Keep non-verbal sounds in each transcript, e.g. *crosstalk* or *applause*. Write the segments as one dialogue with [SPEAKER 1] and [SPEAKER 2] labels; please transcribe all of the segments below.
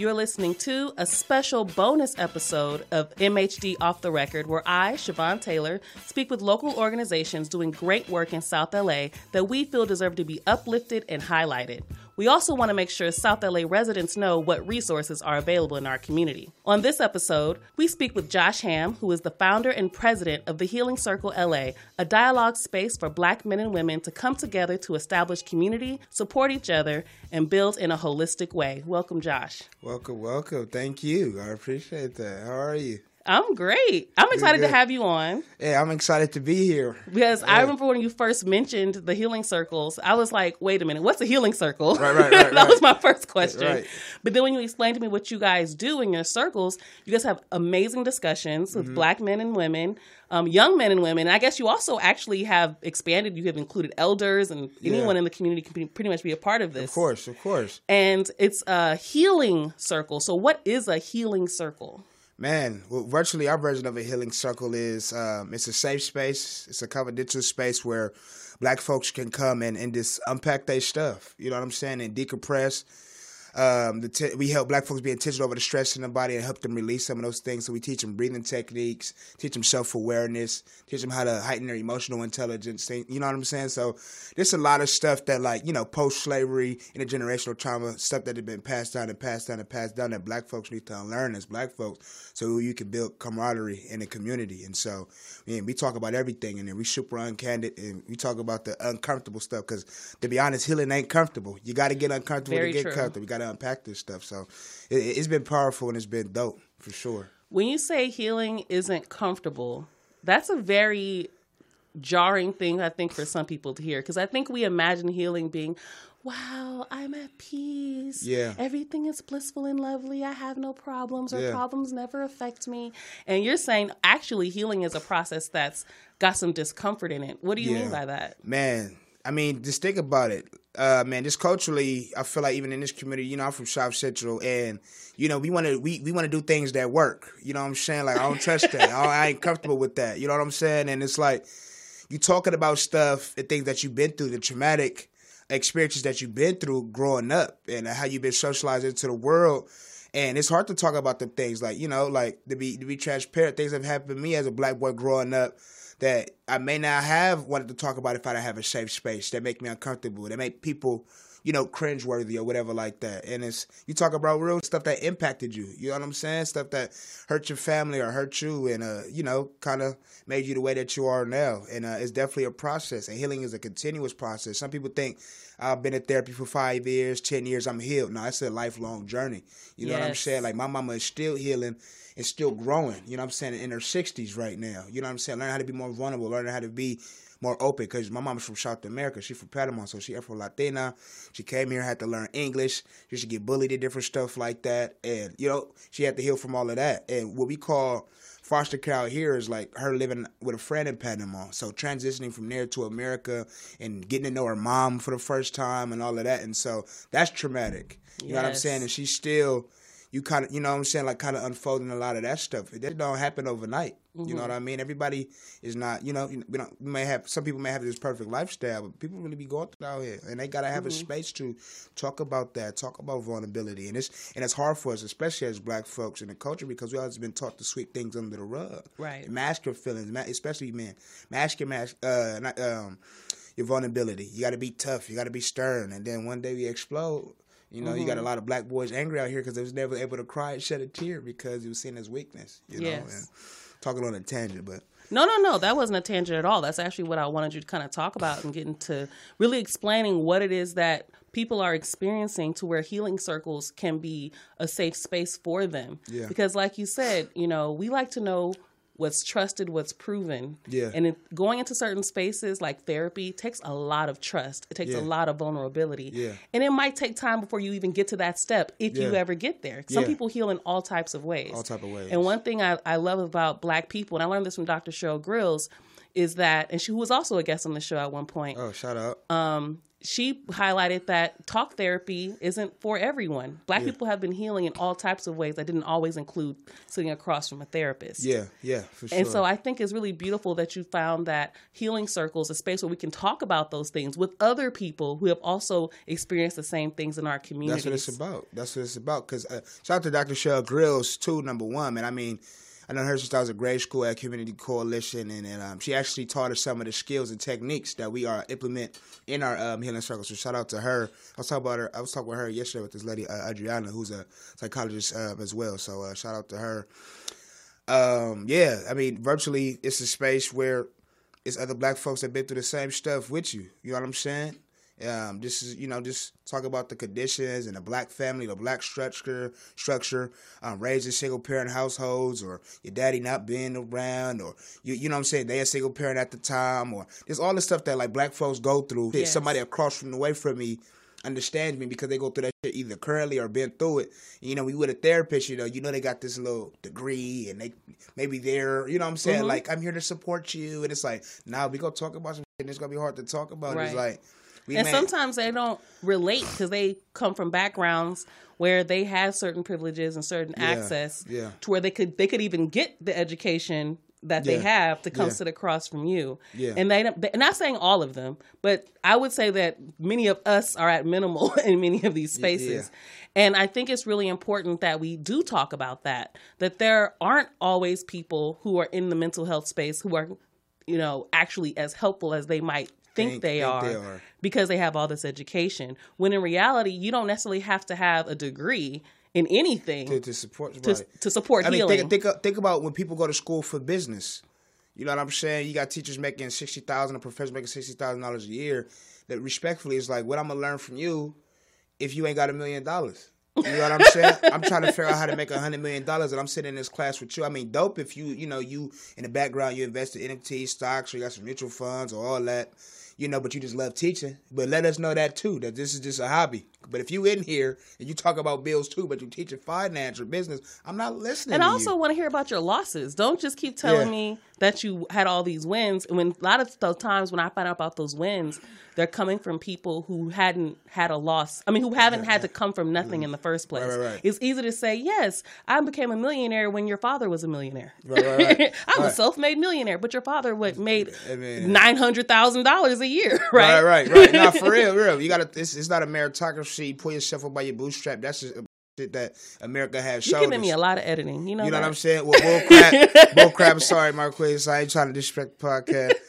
[SPEAKER 1] You're listening to a special bonus episode of MHD Off the Record, where I, Chavonne Taylor, speak with local organizations doing great work in South LA that we feel deserve to be uplifted and highlighted. We also want to make sure South LA residents know what resources are available in our community. On this episode, we speak with Josh Hamm, who is the founder and president of the Healing Circle LA, a dialogue space for black men and women to come together to establish community, support each other, and build in a holistic way. Welcome, Josh.
[SPEAKER 2] Welcome, welcome. Thank you. I appreciate that. How are you?
[SPEAKER 1] I'm great. I'm excited to have you on.
[SPEAKER 2] Yeah, I'm excited to be here.
[SPEAKER 1] Because
[SPEAKER 2] yeah.
[SPEAKER 1] I remember when you first mentioned the healing circles, I was like, wait a minute, what's a healing circle?
[SPEAKER 2] Right, right, right. *laughs*
[SPEAKER 1] that was my first question.
[SPEAKER 2] Right.
[SPEAKER 1] But then when you explained to me what you guys do in your circles, you guys have amazing discussions with mm-hmm. black men and women, um, young men and women. And I guess you also actually have expanded, you have included elders and yeah. anyone in the community can pretty much be a part of this.
[SPEAKER 2] Of course, of course.
[SPEAKER 1] And it's a healing circle. So, what is a healing circle?
[SPEAKER 2] Man, well, virtually our version of a healing circle is um, it's a safe space. It's a confidential space where black folks can come and, and just unpack their stuff. You know what I'm saying? And decompress um, t- we help black folks be intentional over the stress in the body and help them release some of those things. So we teach them breathing techniques, teach them self awareness, teach them how to heighten their emotional intelligence. You know what I'm saying? So there's a lot of stuff that, like, you know, post slavery, intergenerational trauma, stuff that had been passed down and passed down and passed down that black folks need to unlearn as black folks so you can build camaraderie in the community. And so, I mean, we talk about everything and then we super uncandid and we talk about the uncomfortable stuff because, to be honest, healing ain't comfortable. You got to get uncomfortable
[SPEAKER 1] Very
[SPEAKER 2] to get
[SPEAKER 1] true.
[SPEAKER 2] comfortable. You got to unpack this stuff. So it, has been powerful and it's been dope for sure.
[SPEAKER 1] When you say healing isn't comfortable, that's a very jarring thing I think for some people to hear because I think we imagine healing being wow, I'm at peace.
[SPEAKER 2] Yeah.
[SPEAKER 1] Everything is blissful and lovely. I have no problems or
[SPEAKER 2] yeah.
[SPEAKER 1] problems never affect me. And you're saying actually healing is a process that's got some discomfort in it. What do you
[SPEAKER 2] yeah.
[SPEAKER 1] mean by that?
[SPEAKER 2] Man, I mean, just think about it. Uh, man, just culturally, I feel like even in this community, you know, I'm from South Central, and you know, we want to we, we want to do things that work. You know what I'm saying? Like I don't trust that. I, I ain't comfortable with that. You know what I'm saying? And it's like you talking about stuff and things that you've been through, the traumatic experiences that you've been through growing up, and how you've been socialized into the world. And it's hard to talk about the things like you know, like to be to be transparent. Things have happened to me as a black boy growing up that I may not have wanted to talk about if I didn't have a safe space that make me uncomfortable, that make people, you know, cringeworthy or whatever like that. And it's you talk about real stuff that impacted you. You know what I'm saying? Stuff that hurt your family or hurt you, and uh, you know, kind of made you the way that you are now. And uh, it's definitely a process. And healing is a continuous process. Some people think I've been in therapy for five years, ten years, I'm healed. No, it's a lifelong journey. You know yes. what I'm saying? Like my mama is still healing and still growing. You know what I'm saying? In her 60s right now. You know what I'm saying? Learn how to be more vulnerable, Learn how to be more open because my mom's from South America. She's from Panama, so she Afro Latina. She came here, had to learn English. She should get bullied and different stuff like that. And, you know, she had to heal from all of that. And what we call foster care out here is like her living with a friend in Panama. So transitioning from there to America and getting to know her mom for the first time and all of that. And so that's traumatic. You yes. know what I'm saying? And she's still you kind of, you know what I'm saying, like kind of unfolding a lot of that stuff. It don't happen overnight. Mm-hmm. You know what mm-hmm. I mean? Everybody is not, you know, we don't, we may have, some people may have this perfect lifestyle, but people really be going through out here. And they got to have mm-hmm. a space to talk about that, talk about vulnerability. And it's, and it's hard for us, especially as black folks in the culture, because we always been taught to sweep things under the rug.
[SPEAKER 1] Right.
[SPEAKER 2] Mask your feelings, especially men. Mask your, mask, uh, not, um, your vulnerability. You got to be tough. You got to be stern. And then one day we explode you know, mm-hmm. you got a mm-hmm. lot of black boys angry out here because they was never able to cry and shed a tear because he was seen as weakness. You yes. know, and talking on a tangent, but
[SPEAKER 1] no, no, no, that wasn't a tangent at all. That's actually what I wanted you to kind of talk about and get into really explaining what it is that people are experiencing to where healing circles can be a safe space for them.
[SPEAKER 2] Yeah.
[SPEAKER 1] Because, like you said, you know, we like to know what's trusted, what's proven.
[SPEAKER 2] Yeah.
[SPEAKER 1] And it, going into certain spaces like therapy takes a lot of trust. It takes
[SPEAKER 2] yeah.
[SPEAKER 1] a lot of vulnerability.
[SPEAKER 2] Yeah.
[SPEAKER 1] And it might take time before you even get to that step if yeah. you ever get there. Some
[SPEAKER 2] yeah.
[SPEAKER 1] people heal in all types of ways.
[SPEAKER 2] All type of ways.
[SPEAKER 1] And one thing I, I love about black people, and I learned this from Dr. Cheryl Grills, is that, and she was also a guest on the show at one point.
[SPEAKER 2] Oh, shout out.
[SPEAKER 1] Um, she highlighted that talk therapy isn't for everyone. Black
[SPEAKER 2] Yeah.
[SPEAKER 1] people have been healing in all types of ways that didn't always include sitting across from a therapist.
[SPEAKER 2] Yeah, yeah, for sure.
[SPEAKER 1] And so I think it's really beautiful that you found that healing circles, a space where we can talk about those things with other people who have also experienced the same things in our community.
[SPEAKER 2] That's what it's about. That's what it's about. Because uh, shout out to Dr. Cheryl Grills too. Number one, man. I mean, I know her since I was at grade school at Community Coalition, and, and um, she actually taught us some of the skills and techniques that we are implement in our um, healing circles. So shout out to her. I was talking about her. I was talking with her yesterday with this lady uh, Adriana, who's a psychologist uh, as well. So uh, shout out to her. Um, yeah, I mean, virtually, it's a space where it's other black folks that been through the same stuff with you. You know what I'm saying? Um, this is you know just talk about the conditions and the black family, the black structure, structure, um, raising single parent households, or your daddy not being around, or you you know what I'm saying they a single parent at the time, or there's all the stuff that like black folks go through.
[SPEAKER 1] Yes.
[SPEAKER 2] Somebody across from the way from me understands me because they go through that shit either currently or been through it. You know, we with a therapist, you know, you know they got this little degree and they maybe they're, you know what I'm saying?
[SPEAKER 1] Mhm.
[SPEAKER 2] Like, I'm here to support you. And it's like, now we gonna talk about some shit and it's gonna be hard to talk about. It's like we
[SPEAKER 1] and
[SPEAKER 2] man-
[SPEAKER 1] sometimes they don't relate because they come from backgrounds where they have certain privileges and certain
[SPEAKER 2] Yeah,
[SPEAKER 1] access
[SPEAKER 2] yeah.
[SPEAKER 1] to where they could they could even get the education that they have to come
[SPEAKER 2] yeah.
[SPEAKER 1] sit across from you.
[SPEAKER 2] Yeah.
[SPEAKER 1] And they don't, they- not saying all of them, but I would say that many of us are at minimal *laughs* in many of these spaces. And I think it's really important that we do talk about that. That there aren't always people who are in the mental health space who are, you know, actually as helpful as they might think,
[SPEAKER 2] Think-
[SPEAKER 1] they,
[SPEAKER 2] think
[SPEAKER 1] are
[SPEAKER 2] they are.
[SPEAKER 1] because they have all this education. When in reality, you don't necessarily have to have a degree in anything
[SPEAKER 2] to,
[SPEAKER 1] to,
[SPEAKER 2] to support
[SPEAKER 1] to, support
[SPEAKER 2] I mean,
[SPEAKER 1] healing.
[SPEAKER 2] think, think think about when people go to school for business. You know what I'm saying? You got teachers making sixty thousand, a professor making sixty thousand dollars a year. That respectfully is like, what I'm gonna learn from you if you ain't got a million dollars. You know what I'm saying? *laughs* I'm trying to figure out how to make a hundred million dollars, and I'm sitting in this class with you. I mean, dope if you, you know, you in the background you invest in NFT stocks, or you got some mutual funds, or all that. You know, but you just love teaching. But let us know that too, that this is just a hobby. But if you in here and you talk about bills too, but you teaching finance or business, I'm not listening.
[SPEAKER 1] and I also
[SPEAKER 2] you.
[SPEAKER 1] want to hear about your losses. Don't just keep telling
[SPEAKER 2] Yeah.
[SPEAKER 1] me that you had all these wins. And when a lot of those times when I find out about those wins, they're coming from people who hadn't had a loss. I mean, who haven't had to come from nothing in the first place.
[SPEAKER 2] Mm-hmm. right, right.
[SPEAKER 1] It's easy to say, yes, I became a millionaire when your father was a millionaire.
[SPEAKER 2] Right, right, right. *laughs*
[SPEAKER 1] I'm a self-made millionaire, but your father what made
[SPEAKER 2] I mean-
[SPEAKER 1] nine hundred thousand dollars a year, *laughs*
[SPEAKER 2] Right,
[SPEAKER 1] right?
[SPEAKER 2] right, right. Nah, for real, *laughs* real. You gotta. It's, it's not a meritocracy. Pull yourself up by your bootstrap. That's just shit that America has.
[SPEAKER 1] You're giving me a lot of editing. You know,
[SPEAKER 2] You know
[SPEAKER 1] that?
[SPEAKER 2] what I'm saying? Well, bull crap, bull crap. Sorry, Marquez. I ain't trying to disrespect the podcast. *laughs*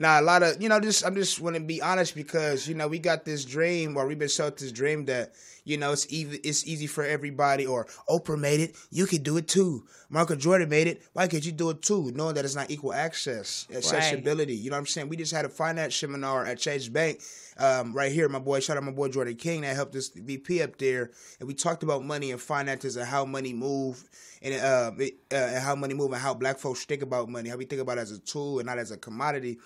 [SPEAKER 2] Nah, a lot of you know, just I'm just want to be honest because you know we got this dream, or we've been sold this dream that you know it's easy, it's easy for everybody, or Oprah made it, you could do it too. Michael Jordan made it, why can't you do it too? Knowing that it's not equal access, accessibility. You know what I'm saying? We just had a finance seminar at Chase Bank, um, right here. My boy, shout out my boy Jordan King that helped us VP up there, and we talked about money and finances and how money move and uh, it, uh, and how money move and how black folks think about money, how we think about it as a tool and not as a commodity.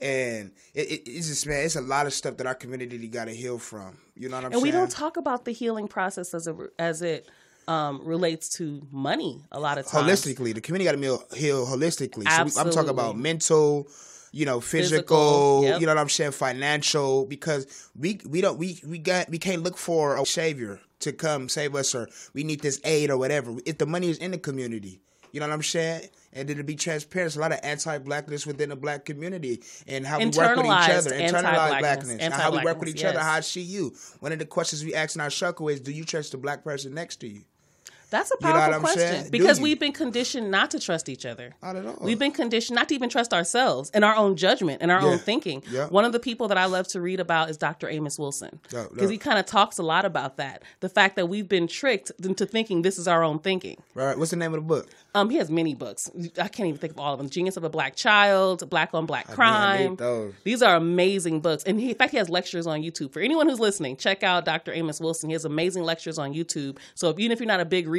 [SPEAKER 2] And it, it, it's just man, it's a lot of stuff that our community got to heal from. You know what I'm
[SPEAKER 1] and
[SPEAKER 2] saying?
[SPEAKER 1] And we don't talk about the healing process as it as it um, relates to money a lot of times.
[SPEAKER 2] holistically. The community got to heal holistically. So we, I'm talking about mental, you know, physical,
[SPEAKER 1] Physical, yep.
[SPEAKER 2] you know what I'm saying, financial. Because we we don't we we got we can't look for a savior to come save us or we need this aid or whatever. If the money is in the community, you know what I'm saying. And to be transparent, there's a lot of anti-blackness within the black community and how we work with each other, internalized
[SPEAKER 1] anti-blackness,
[SPEAKER 2] blackness, and how we work with
[SPEAKER 1] anti-blackness,
[SPEAKER 2] each other. How I see you. One of the questions we ask in our circle is, do you trust the black person next to you?
[SPEAKER 1] That's a powerful
[SPEAKER 2] I'm
[SPEAKER 1] question
[SPEAKER 2] saying?
[SPEAKER 1] Because we've been conditioned not to trust each other.
[SPEAKER 2] Not at all.
[SPEAKER 1] We've been conditioned not to even trust ourselves and our own judgment and our
[SPEAKER 2] Yeah.
[SPEAKER 1] own thinking.
[SPEAKER 2] Yeah.
[SPEAKER 1] One of the people that I love to read about is Dr. Amos Wilson because
[SPEAKER 2] yeah.
[SPEAKER 1] he kind of talks a lot about that. The fact that we've been tricked into thinking this is our own thinking.
[SPEAKER 2] Right. What's the name of the book?
[SPEAKER 1] Um, he has many books. I can't even think of all of them. Genius of a Black Child, Black on Black
[SPEAKER 2] I
[SPEAKER 1] Crime. These are amazing books. And he, in fact, he has lectures on YouTube. For anyone who's listening, check out Dr. Amos Wilson. He has amazing lectures on YouTube. So if, even if you're not a big reader.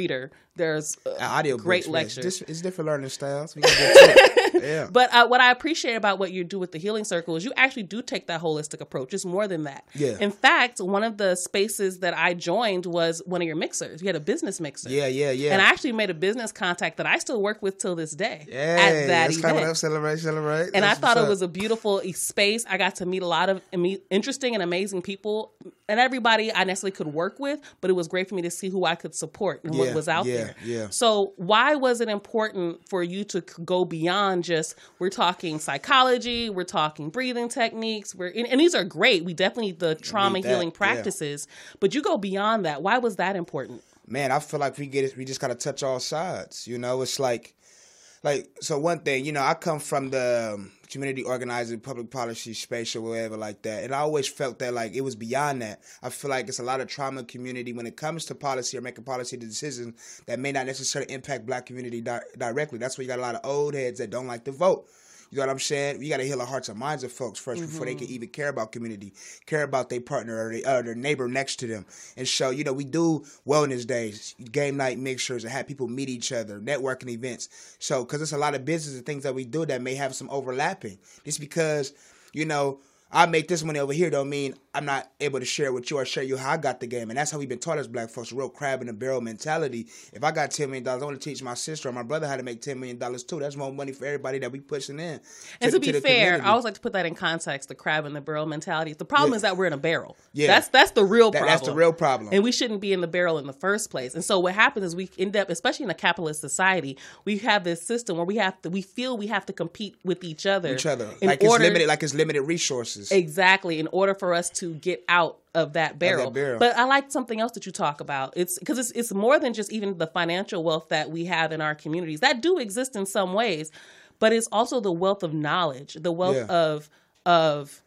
[SPEAKER 1] There's uh,
[SPEAKER 2] audio
[SPEAKER 1] great
[SPEAKER 2] books,
[SPEAKER 1] lectures.
[SPEAKER 2] It's, it's different learning styles. We can get to it. *laughs* Yeah.
[SPEAKER 1] But uh, what I appreciate about what you do with the Healing Circle is you actually do take that holistic approach. It's more than that.
[SPEAKER 2] Yeah.
[SPEAKER 1] In fact, one of the spaces that I joined was one of your mixers. You had a business mixer.
[SPEAKER 2] yeah, yeah, yeah.
[SPEAKER 1] And I actually made a business contact that I still work with till this day
[SPEAKER 2] Hey,
[SPEAKER 1] at that event.
[SPEAKER 2] up, celebrate, celebrate.
[SPEAKER 1] And I thought it was a beautiful space. I got to meet a lot of interesting and amazing people, and everybody I necessarily could work with. But it was great for me to see who I could support and
[SPEAKER 2] Yeah,
[SPEAKER 1] what was out
[SPEAKER 2] yeah,
[SPEAKER 1] there.
[SPEAKER 2] yeah.
[SPEAKER 1] So why was it important for you to go beyond just we're talking psychology, we're talking breathing techniques, we're and, and these are great. We definitely need the trauma
[SPEAKER 2] need that,
[SPEAKER 1] healing
[SPEAKER 2] yeah.
[SPEAKER 1] practices, but you go beyond that. Why was that important?
[SPEAKER 2] man, I feel like we get it. We just gotta touch all sides. You know, it's like, like so. One thing, you know, I come from the um, community organizing, public policy space or whatever like that, and I always felt that like it was beyond that. I feel like it's a lot of trauma community when it comes to policy or making policy decisions that may not necessarily impact Black community di- directly. That's why you got a lot of old heads that don't like to vote. You know what I'm saying? We got to heal the hearts and minds of folks 1st before they can mm-hmm. even care about community, care about their partner or, they, or their neighbor next to them. And so, you know, we do wellness days, game night mixtures, and have people meet each other, networking events. So, because it's a lot of business and things that we do that may have some overlapping. Just because, you know, I make this money over here don't mean I'm not able to share with you or share you how I got the game. And that's how we've been taught as black folks, a real crab in a barrel mentality. If I got $10 million, I want to teach my sister or my brother how to make $10 million too. That's more money for everybody that we pushing in.
[SPEAKER 1] And to, be
[SPEAKER 2] the
[SPEAKER 1] fair,
[SPEAKER 2] community.
[SPEAKER 1] I always like to put that in context: the crab in the barrel mentality. The problem
[SPEAKER 2] Yeah.
[SPEAKER 1] is that we're in a barrel.
[SPEAKER 2] Yeah.
[SPEAKER 1] that's that's the real
[SPEAKER 2] That-
[SPEAKER 1] problem.
[SPEAKER 2] that's the real problem.
[SPEAKER 1] and we shouldn't be in the barrel in the first place. And so what happens is we end up, especially in a capitalist society, we have this system where we have to, we feel we have to compete with each other,
[SPEAKER 2] each other. Like
[SPEAKER 1] order-
[SPEAKER 2] it's limited, like it's limited resources.
[SPEAKER 1] Exactly, in order for us to get out of that barrel.
[SPEAKER 2] barrel.
[SPEAKER 1] But I like something else that you talk about. It's because it's it's more than just even the financial wealth that we have in our communities that do exist in some ways, but it's also the wealth of knowledge, the wealth
[SPEAKER 2] Yeah.
[SPEAKER 1] of of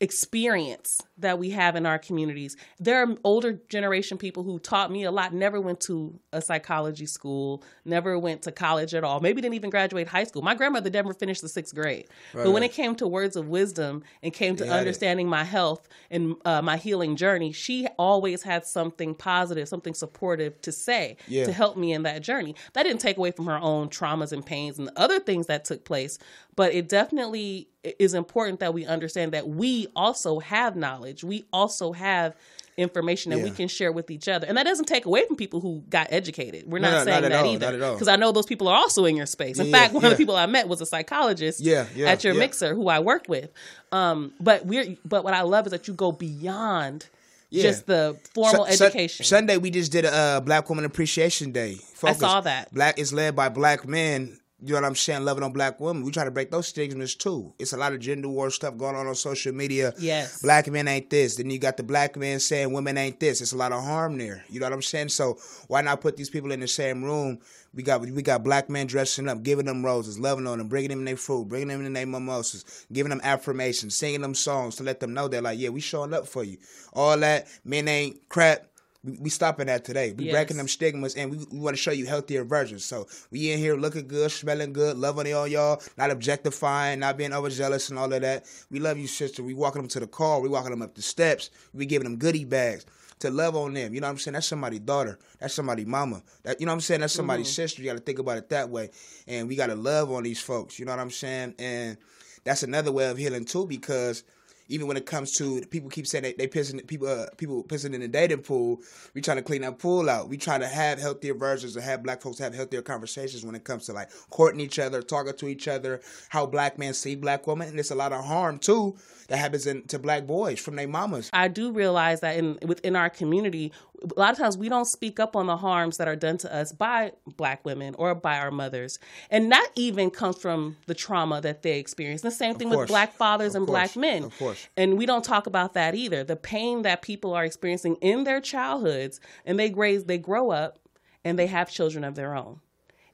[SPEAKER 1] experience that we have in our communities. There are older generation people who taught me a lot, never went to a psychology school, never went to college at all, maybe didn't even graduate high school. My grandmother never finished the sixth grade. but when it came to words of wisdom and came to understanding my health and uh, my healing journey, she always had something positive, something supportive to say
[SPEAKER 2] Yeah.
[SPEAKER 1] to help me in that journey. That didn't take away from her own traumas and pains and other things that took place, but it definitely is important that we understand that we also have knowledge. We also have information that we can share with each other. And that doesn't take away from people who got educated. We're
[SPEAKER 2] No,
[SPEAKER 1] not
[SPEAKER 2] no,
[SPEAKER 1] saying
[SPEAKER 2] not
[SPEAKER 1] that
[SPEAKER 2] all,
[SPEAKER 1] either.
[SPEAKER 2] not at all.
[SPEAKER 1] Because I know those people are also in your space. In
[SPEAKER 2] Yeah,
[SPEAKER 1] fact, one of the people I met was a psychologist
[SPEAKER 2] Yeah, yeah,
[SPEAKER 1] at your
[SPEAKER 2] yeah.
[SPEAKER 1] mixer who I work with. Um, but we're but what I love is that you go beyond
[SPEAKER 2] Yeah.
[SPEAKER 1] just the formal education.
[SPEAKER 2] Sunday we just did a uh, Black Woman Appreciation Day. Focus.
[SPEAKER 1] saw that.
[SPEAKER 2] Black is led by black men. You know what I'm saying? Loving on black women. We try to break those stigmas too. It's a lot of gender war stuff going on on social media.
[SPEAKER 1] Yes.
[SPEAKER 2] Black men ain't this. Then you got the black men saying women ain't this. It's a lot of harm there. You know what I'm saying? So why not put these people in the same room? We got we got black men dressing up, giving them roses, loving on them, bringing them their food, bringing them in their mimosas, giving them affirmations, singing them songs to let them know that like, yeah, we showing up for you. All that men ain't crap. We, we stopping that today. We
[SPEAKER 1] Yes.
[SPEAKER 2] breaking them stigmas, and we, we want to show you healthier versions. So we in here looking good, smelling good, loving on y'all, not objectifying, not being overzealous and all of that. We love you, sister. We walking them to the car. We walking them up the steps. We giving them goodie bags to love on them. You know what I'm saying? That's somebody's daughter. That's somebody's mama. That you know what I'm saying? That's somebody's
[SPEAKER 1] Mm-hmm.
[SPEAKER 2] sister. You got to think about it that way. And we got to love on these folks. You know what I'm saying? And that's another way of healing too, because even when it comes to people keep saying they, they pissing people uh, people pissing in the dating pool, we trying to clean that pool out. We trying to have healthier versions or have black folks have healthier conversations when it comes to like courting each other, talking to each other, how black men see black women, and it's a lot of harm too that happens in, to black boys from their mamas.
[SPEAKER 1] I do realize that in within our community, a lot of times we don't speak up on the harms that are done to us by black women or by our mothers. And that even comes from the trauma that they experience. The same thing with black fathers
[SPEAKER 2] Of
[SPEAKER 1] and
[SPEAKER 2] course.
[SPEAKER 1] black men.
[SPEAKER 2] Of course.
[SPEAKER 1] And we don't talk about that either. The pain that people are experiencing in their childhoods and they graze they grow up and they have children of their own.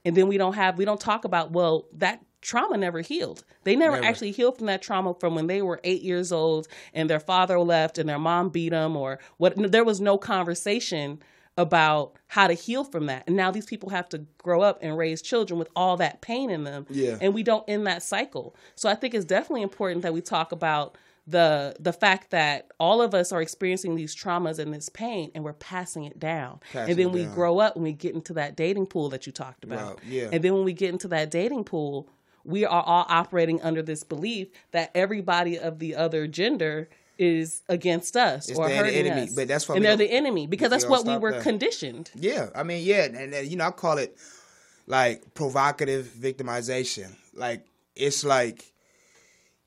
[SPEAKER 1] And then we don't have we don't talk about well that trauma never healed. They never,
[SPEAKER 2] Never.
[SPEAKER 1] actually healed from that trauma from when they were 8 years old and their father left and their mom beat them or what there was no conversation about how to heal from that. And now these people have to grow up and raise children with all that pain in them.
[SPEAKER 2] Yeah.
[SPEAKER 1] And we don't end that cycle. So I think it's definitely important that we talk about the the fact that all of us are experiencing these traumas and this pain and we're passing it down
[SPEAKER 2] Passing
[SPEAKER 1] and then we
[SPEAKER 2] down.
[SPEAKER 1] grow up and we get into that dating pool that you talked about
[SPEAKER 2] Right, yeah.
[SPEAKER 1] and then when we get into that dating pool we are all operating under this belief that everybody of the other gender is against us
[SPEAKER 2] It's
[SPEAKER 1] or
[SPEAKER 2] the
[SPEAKER 1] hurting
[SPEAKER 2] enemy,
[SPEAKER 1] us
[SPEAKER 2] but that's why
[SPEAKER 1] and they're the enemy because that's what we were
[SPEAKER 2] that.
[SPEAKER 1] conditioned
[SPEAKER 2] Yeah, I mean, yeah, and, and you know, I call it like provocative victimization. Like it's like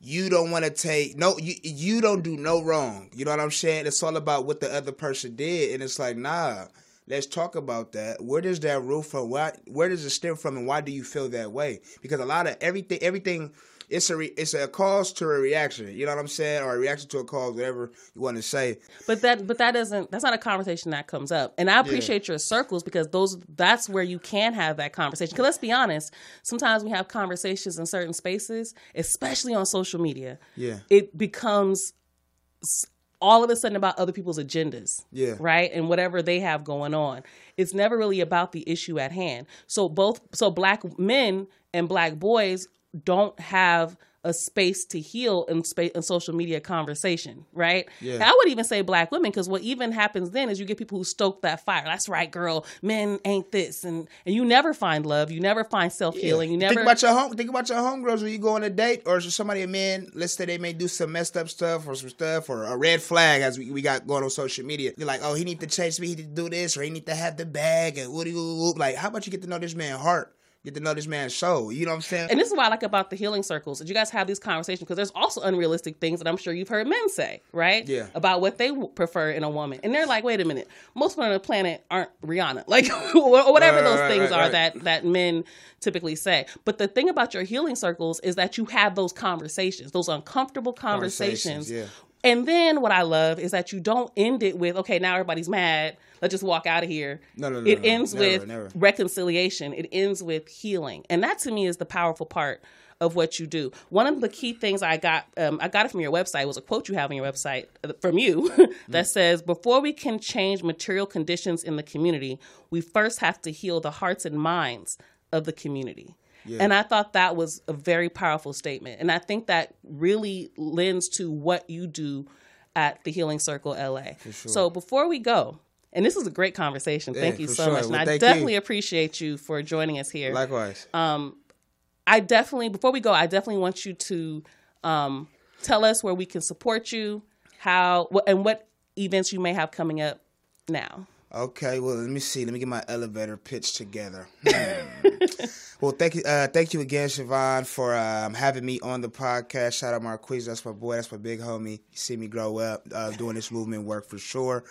[SPEAKER 2] you don't want to take no, you you don't do no wrong. You know what I'm saying? It's all about what the other person did, and it's like, nah, let's talk about that. Where does that root from? Why? Where does it stem from, and why do you feel that way? Because a lot of everything, everything. It's a re, it's a cause to a reaction, you know what I'm saying, or a reaction to a cause, whatever you want to say.
[SPEAKER 1] But that but that doesn't that's not a conversation that comes up. And I appreciate your circles because those that's where you can have that conversation. Cuz let's be honest, sometimes we have conversations in certain spaces, especially on social media.
[SPEAKER 2] Yeah.
[SPEAKER 1] It becomes all of a sudden about other people's agendas.
[SPEAKER 2] Yeah.
[SPEAKER 1] Right? And whatever they have going on. It's never really about the issue at hand. So both so black men and black boys don't have a space to heal in space in social media conversation, right?
[SPEAKER 2] Yeah.
[SPEAKER 1] I would even say black women because what even happens then is you get people who stoke that fire. That's right, girl. Men ain't this, and and you never find love. You never find self healing. You never
[SPEAKER 2] think about your home. Think about your homegirls when you go on a date, or is somebody a man? Let's say they may do some messed up stuff or some stuff or a red flag as we, we got going on social media. You're like, oh, he need to change me. He need to do this, or he need to have the bag and woody whoop. Like, how about you get to know this man's heart? Get to know this man's soul. You know what I'm saying?
[SPEAKER 1] And this is why I like about the healing circles that you guys have these conversations because there's also unrealistic things that I'm sure you've heard men say, right?
[SPEAKER 2] Yeah.
[SPEAKER 1] About what they prefer in a woman, and they're like, wait a minute, most women on the planet aren't Rihanna, *laughs* like or whatever
[SPEAKER 2] Right,
[SPEAKER 1] those
[SPEAKER 2] right,
[SPEAKER 1] things
[SPEAKER 2] right,
[SPEAKER 1] are that that men typically say. But the thing about your healing circles is that you have those conversations, those uncomfortable conversations.
[SPEAKER 2] Conversations, yeah.
[SPEAKER 1] And then what I love is that you don't end it with, okay, now everybody's mad. Let's just walk out of here.
[SPEAKER 2] No, no, no,
[SPEAKER 1] It
[SPEAKER 2] no,
[SPEAKER 1] ends
[SPEAKER 2] never,
[SPEAKER 1] with
[SPEAKER 2] never.
[SPEAKER 1] reconciliation. It ends with healing, and that to me is the powerful part of what you do. One of the key things I got, um, I got it from your website, was a quote you have on your website uh, from you *laughs* that says, "Before we can change material conditions in the community, we first have to heal the hearts and minds of the community." And I thought that was a very powerful statement, and I think that really lends to what you do at the Healing Circle LA. So before we go. And this is a great conversation. Thank you so
[SPEAKER 2] sure.
[SPEAKER 1] much. And
[SPEAKER 2] Well,
[SPEAKER 1] I
[SPEAKER 2] thank you.
[SPEAKER 1] definitely appreciate you for joining us here.
[SPEAKER 2] Likewise.
[SPEAKER 1] I definitely, before we go, I definitely want you to um, tell us where we can support you, how, and what events you may have coming up now.
[SPEAKER 2] Okay, well, let me see. Let me get my elevator pitch together. *laughs* Well, thank you, uh, thank you again, Chavonne, for um, having me on the podcast. Shout out Marquise, that's my boy, that's my big homie. You see me grow up uh, doing this movement work for sure.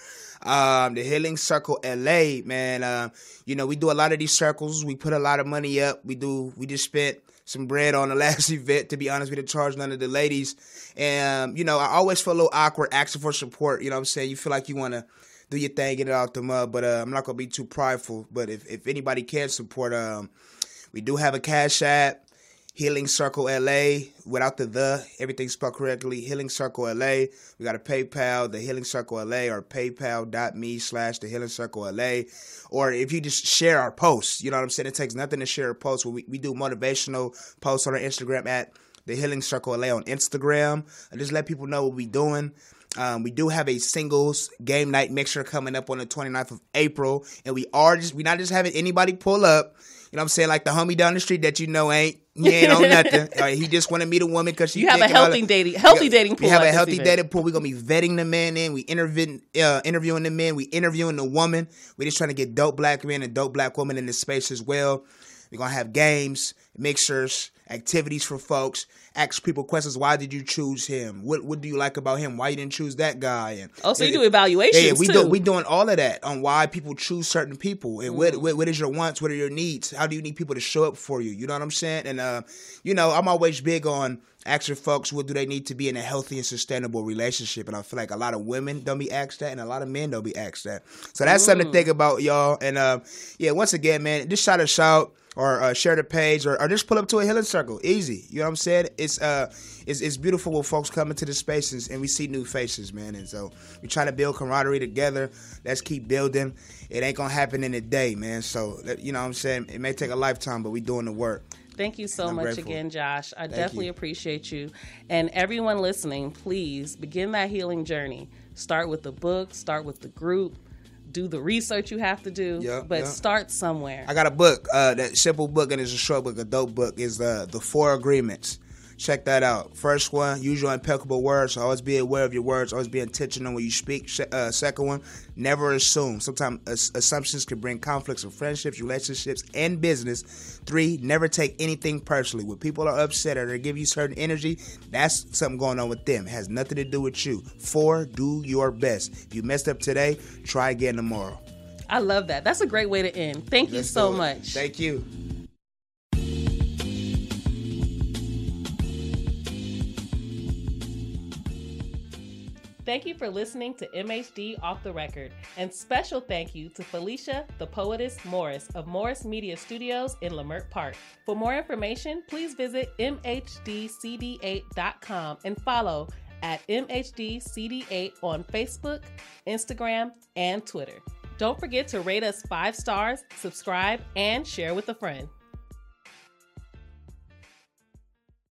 [SPEAKER 2] Um, the Healing Circle LA, man. Uh, you know, we do a lot of these circles. We put a lot of money up. We do. We just spent some bread on the *laughs* last event. To be honest, we didn't charge none of the ladies. And you know, I always feel a little awkward asking for support. You know what I'm saying? You feel like you want to do your thing, get it out the mud. But uh, I'm not gonna be too prideful. But if, if anybody can support, um, we do have a cash app, Healing Circle LA, without the the, everything spelled correctly. Healing Circle LA. We got a PayPal, the Healing Circle LA, or PayPal.me slash the Healing Circle LA. Or if you just share our posts, you know what I'm saying? It takes nothing to share a post. We, we do motivational posts on our Instagram at the Healing Circle LA on Instagram. And just let people know what we're doing. Um, we do have a singles game night mixer coming up on the 29th of April, and we are just—we're not just having anybody pull up. You know what I'm saying? Like the homie down the street that you know ain't he ain't on *laughs* nothing. Right, he just want to meet a woman because she
[SPEAKER 1] You have a healthy dating- healthy dating pool
[SPEAKER 2] We have a healthy dating pool. We're gonna be vetting the man in. We interviewing uh, interviewing the men. We interviewing the woman. We're just trying to get dope black men and dope black women in this space as well. We're gonna have games, mixers, activities for folks. Ask people questions. Why did you choose him? What What do you like about him? Why you didn't choose that guy? And
[SPEAKER 1] Oh, so you do evaluations
[SPEAKER 2] yeah, we
[SPEAKER 1] too.
[SPEAKER 2] do. We doing all of that on why people choose certain people and what,
[SPEAKER 1] Mm.
[SPEAKER 2] what what is your wants, what are your needs, how do you need people to show up for you? You know what I'm saying? And uh, you know, I'm always big on asking folks what do they need to be in a healthy and sustainable relationship, and I feel like a lot of women don't be asked that, and a lot of men don't be asked that. So that's something
[SPEAKER 1] Mm.
[SPEAKER 2] to think about, y'all. And uh, yeah, once again, man, just shout us out or uh, share the page or, or just pull up to a healing circle. Easy. You know what I'm saying? It's uh it's, it's beautiful when folks come into the spaces and we see new faces, man. And so we try to build camaraderie together. Let's keep building. It ain't gonna happen in a day, man. So you know what I'm saying? It may take a lifetime, but we doing the work.
[SPEAKER 1] Thank you so much
[SPEAKER 2] grateful.
[SPEAKER 1] again, Josh. I
[SPEAKER 2] Thank
[SPEAKER 1] definitely
[SPEAKER 2] you.
[SPEAKER 1] appreciate you. And everyone listening, please begin that healing journey. Start with the book, start with the group, do the research you have to do,
[SPEAKER 2] Yeah,
[SPEAKER 1] but
[SPEAKER 2] yeah.
[SPEAKER 1] start somewhere.
[SPEAKER 2] I got a book, uh, that simple book, and it's a short book, a dope book. Is uh, the Four Agreements. Check that out. First one, use your impeccable words. Always be aware of your words. Always be intentional when you speak. Uh, second one, never assume. Sometimes ass- assumptions can bring conflicts in friendships, relationships, and business. Three, never take anything personally. When people are upset or they give you certain energy, that's something going on with them. It has nothing to do with you. Four, do your best. If you messed up today, try again tomorrow.
[SPEAKER 1] I love that. That's a great way to end. Thank you
[SPEAKER 2] Let's
[SPEAKER 1] so much.
[SPEAKER 2] Thank you.
[SPEAKER 1] Thank you for listening to MHD Off the Record, and special thank you to Felicia, the poetess Morris of Morris Media Studios in Leimert Park. For more information, please visit mhdcd8.com and follow at mhdcd8 on Facebook, Instagram, and Twitter. Don't forget to rate us five stars, subscribe, and share with a friend.